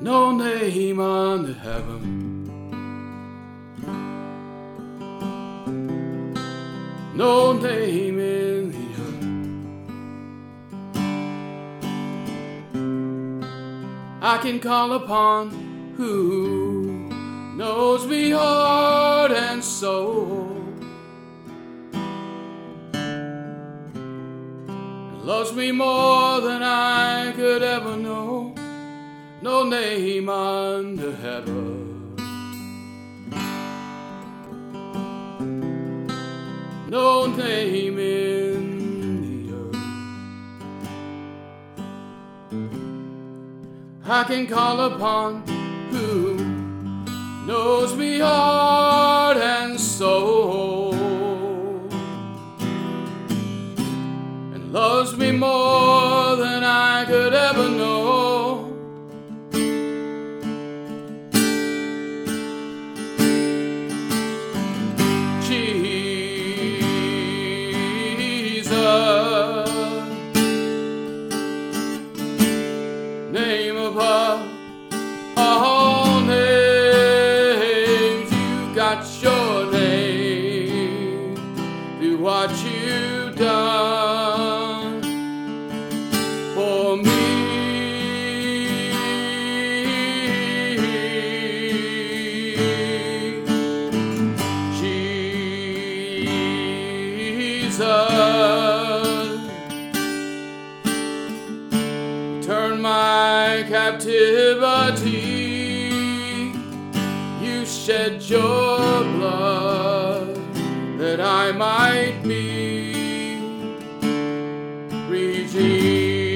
No name under heaven. No name in the earth. I can call upon who knows me heart and soul. Loves me more than I could ever know no name under heaven. No name in the earth. I can call upon who knows me heart Jesus. turn my captivity. You shed your blood that I might be redeemed.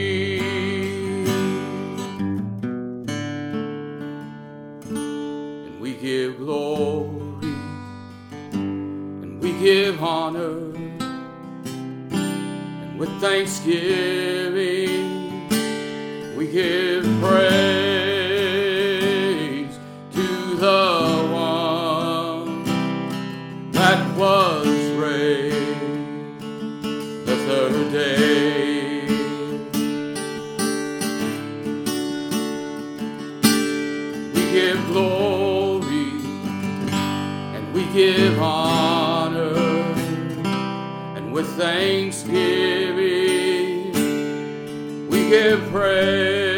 And we give glory and we give honor with thanksgiving we give praise to the one that was raised the third day. We give glory and we give honor and with thanksgiving give praise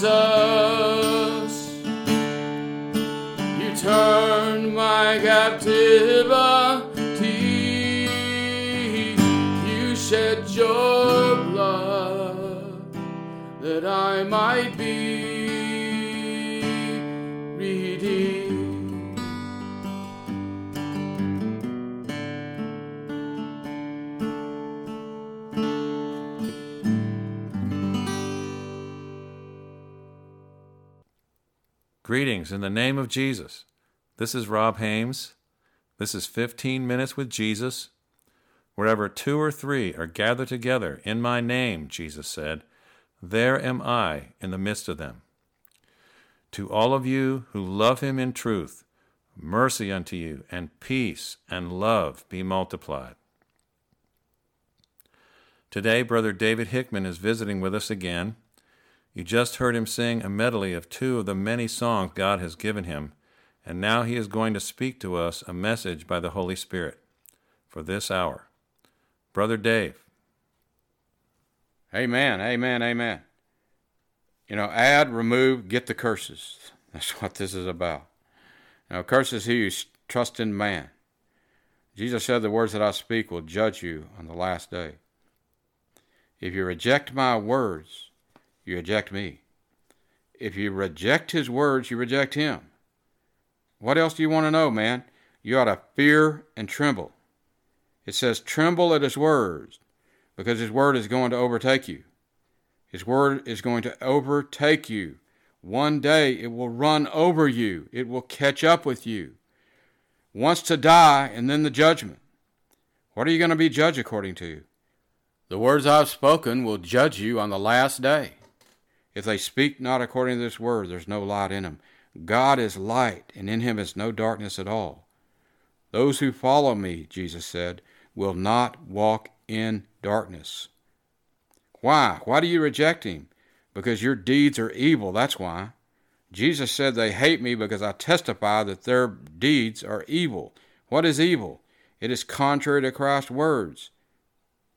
Jesus, you turned my captivity. You shed your blood that I might be Greetings in the name of Jesus. This is Rob Hames. This is 15 Minutes with Jesus. Wherever two or three are gathered together in my name, Jesus said, there am I in the midst of them. To all of you who love him in truth, mercy unto you, and peace and love be multiplied. Today, Brother David Hickman is visiting with us again. You just heard him sing a medley of two of the many songs God has given him, and now he is going to speak to us a message by the Holy Spirit for this hour. Brother Dave. Amen, amen, amen. You know, add, remove, get the curses. That's what this is about. Now, curses he who trusts in man. Jesus said, The words that I speak will judge you on the last day. If you reject my words, you reject me. If you reject his words, you reject him. What else do you want to know, man? You ought to fear and tremble. It says, Tremble at his words, because his word is going to overtake you. His word is going to overtake you. One day it will run over you, it will catch up with you. Once to die, and then the judgment. What are you going to be judged according to? The words I've spoken will judge you on the last day. If they speak not according to this word, there's no light in them. God is light, and in him is no darkness at all. Those who follow me, Jesus said, will not walk in darkness. Why? Why do you reject him? Because your deeds are evil, that's why. Jesus said they hate me because I testify that their deeds are evil. What is evil? It is contrary to Christ's words.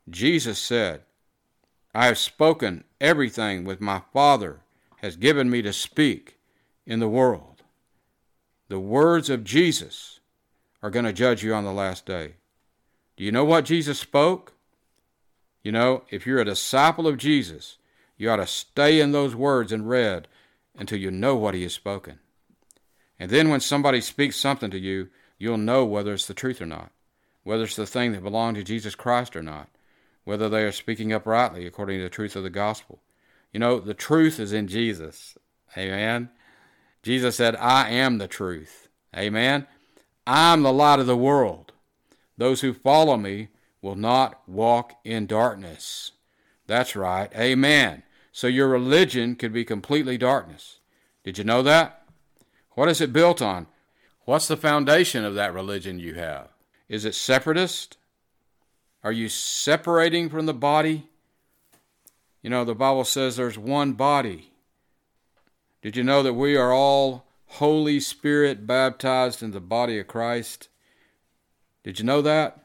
Jesus said, I have spoken everything with my Father has given me to speak in the world. The words of Jesus are going to judge you on the last day. Do you know what Jesus spoke? You know, if you're a disciple of Jesus, you ought to stay in those words and read until you know what he has spoken. And then when somebody speaks something to you, you'll know whether it's the truth or not, whether it's the thing that belonged to Jesus Christ or not whether they are speaking uprightly according to the truth of the gospel. You know, the truth is in Jesus. Amen. Jesus said, I am the truth. Amen. I'm the light of the world. Those who follow me will not walk in darkness. That's right. Amen. So your religion could be completely darkness. Did you know that? What is it built on? What's the foundation of that religion you have? Is it separatist? Are you separating from the body? You know, the Bible says there's one body. Did you know that we are all Holy Spirit baptized in the body of Christ? Did you know that?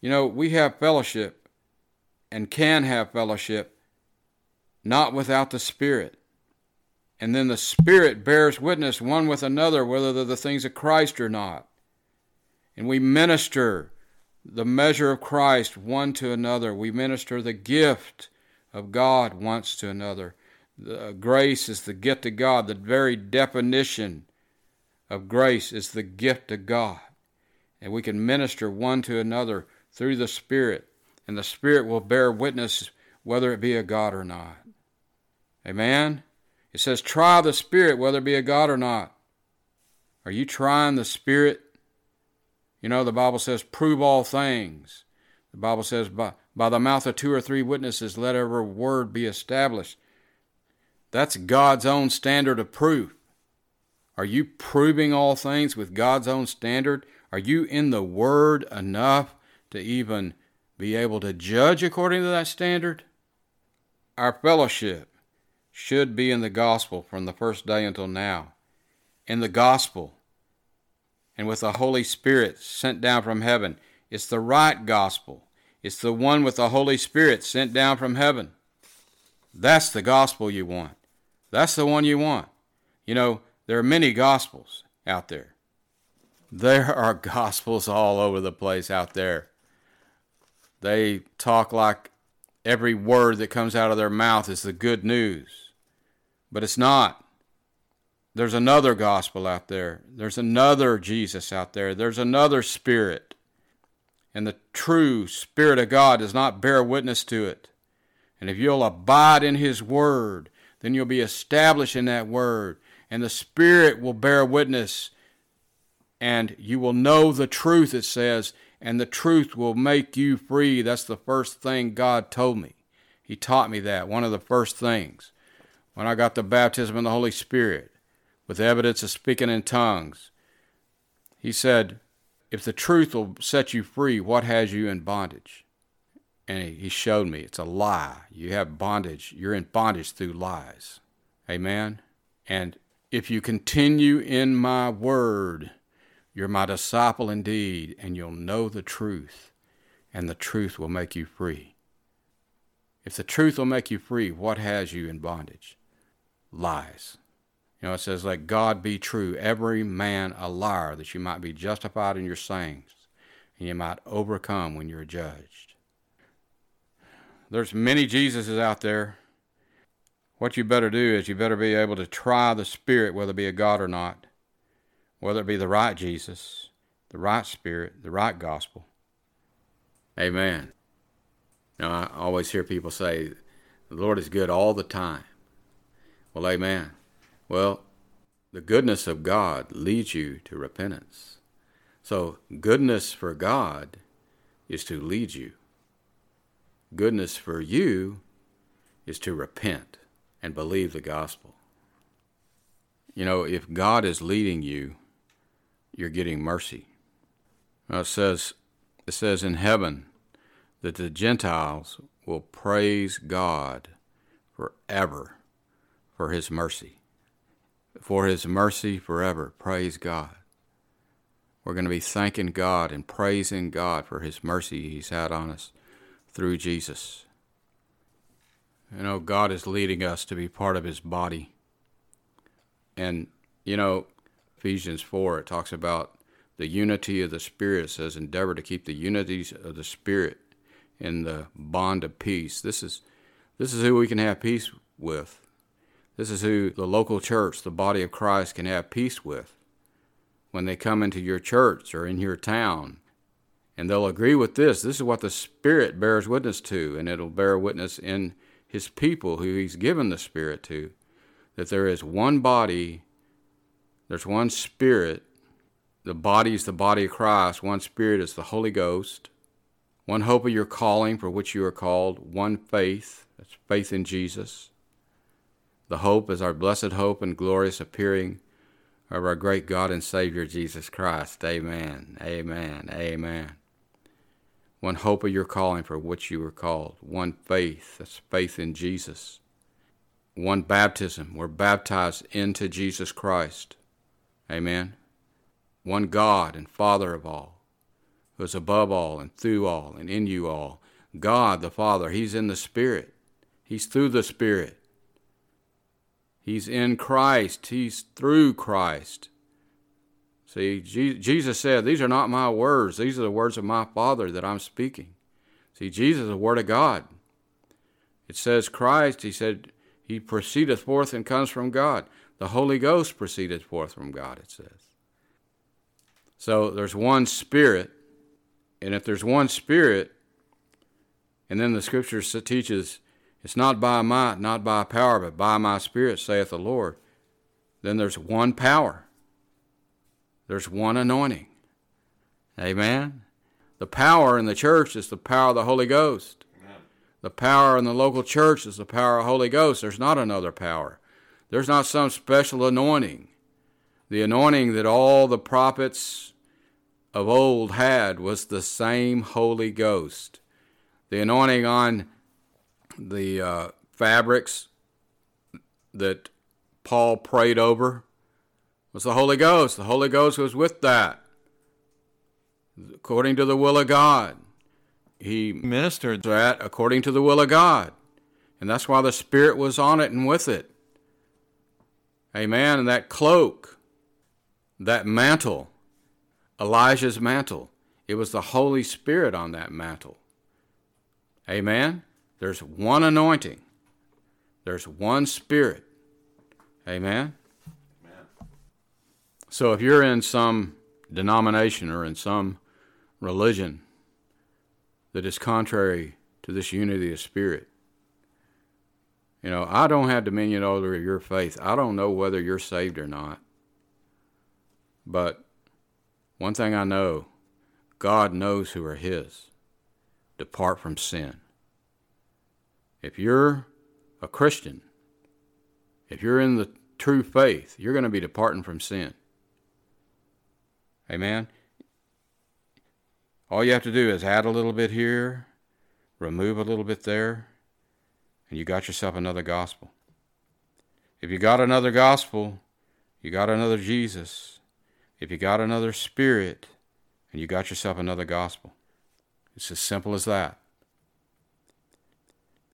You know, we have fellowship and can have fellowship not without the Spirit. And then the Spirit bears witness one with another whether they're the things of Christ or not. And we minister the measure of Christ one to another. We minister the gift of God once to another. The uh, grace is the gift of God. The very definition of grace is the gift of God. And we can minister one to another through the Spirit. And the Spirit will bear witness whether it be a God or not. Amen? It says, try the Spirit whether it be a God or not. Are you trying the Spirit you know, the Bible says, prove all things. The Bible says, by, by the mouth of two or three witnesses, let every word be established. That's God's own standard of proof. Are you proving all things with God's own standard? Are you in the Word enough to even be able to judge according to that standard? Our fellowship should be in the gospel from the first day until now. In the gospel, and with the Holy Spirit sent down from heaven. It's the right gospel. It's the one with the Holy Spirit sent down from heaven. That's the gospel you want. That's the one you want. You know, there are many gospels out there. There are gospels all over the place out there. They talk like every word that comes out of their mouth is the good news. But it's not. There's another gospel out there. There's another Jesus out there. There's another Spirit. And the true Spirit of God does not bear witness to it. And if you'll abide in His Word, then you'll be established in that Word. And the Spirit will bear witness. And you will know the truth, it says, and the truth will make you free. That's the first thing God told me. He taught me that, one of the first things, when I got the baptism in the Holy Spirit with evidence of speaking in tongues. He said, If the truth will set you free, what has you in bondage? And he showed me it's a lie. You have bondage. You're in bondage through lies. Amen. And if you continue in my word, you're my disciple indeed, and you'll know the truth, and the truth will make you free. If the truth will make you free, what has you in bondage? Lies. You know, it says, Let God be true, every man a liar, that you might be justified in your sayings, and you might overcome when you're judged. There's many Jesuses out there. What you better do is you better be able to try the Spirit, whether it be a God or not, whether it be the right Jesus, the right Spirit, the right gospel. Amen. Now, I always hear people say, the Lord is good all the time. Well, amen. Well, the goodness of God leads you to repentance. So, goodness for God is to lead you. Goodness for you is to repent and believe the gospel. You know, if God is leading you, you're getting mercy. Now it says, it says in heaven that the Gentiles will praise God forever for his mercy. For his mercy forever. Praise God. We're going to be thanking God and praising God for his mercy he's had on us through Jesus. You know, God is leading us to be part of his body. And, you know, Ephesians 4, it talks about the unity of the Spirit. It says, endeavor to keep the unities of the Spirit in the bond of peace. This is, this is who we can have peace with. This is who the local church, the body of Christ, can have peace with. When they come into your church or in your town, and they'll agree with this. This is what the Spirit bears witness to, and it'll bear witness in His people who He's given the Spirit to, that there is one body, there's one Spirit. The body is the body of Christ, one Spirit is the Holy Ghost, one hope of your calling for which you are called, one faith, that's faith in Jesus. The hope is our blessed hope and glorious appearing of our great God and Savior Jesus Christ. Amen. Amen. Amen one hope of your calling for which you were called, one faith, that's faith in Jesus, one baptism, we're baptized into Jesus Christ. Amen. One God and Father of all, who is above all and through all and in you all. God the Father, He's in the Spirit, He's through the Spirit. He's in Christ, He's through Christ. See, Jesus said, These are not my words, these are the words of my Father that I'm speaking. See, Jesus is the Word of God. It says Christ, he said, He proceedeth forth and comes from God. The Holy Ghost proceedeth forth from God, it says. So there's one Spirit, and if there's one Spirit, and then the Scripture teaches, it's not by might, not by power, but by my Spirit, saith the Lord, then there's one power. There's one anointing. Amen. The power in the church is the power of the Holy Ghost. Amen. The power in the local church is the power of the Holy Ghost. There's not another power. There's not some special anointing. The anointing that all the prophets of old had was the same Holy Ghost. The anointing on the uh, fabrics that Paul prayed over was the Holy Ghost. The Holy Ghost was with that, according to the will of God. He ministered that according to the will of God. And that's why the Spirit was on it and with it. Amen. And that cloak, that mantle, Elijah's mantle, it was the Holy Spirit on that mantle. Amen. There's one anointing, there's one Spirit. Amen. Amen. So if you're in some denomination or in some religion that is contrary to this unity of spirit, you know, I don't have dominion over your faith. I don't know whether you're saved or not. But one thing I know God knows who are His. Depart from sin. If you're a Christian, if you're in the true faith, you're going to be departing from sin. Amen. All you have to do is add a little bit here, remove a little bit there, and you got yourself another gospel. If you got another gospel, you got another Jesus. If you got another spirit, and you got yourself another gospel. It's as simple as that.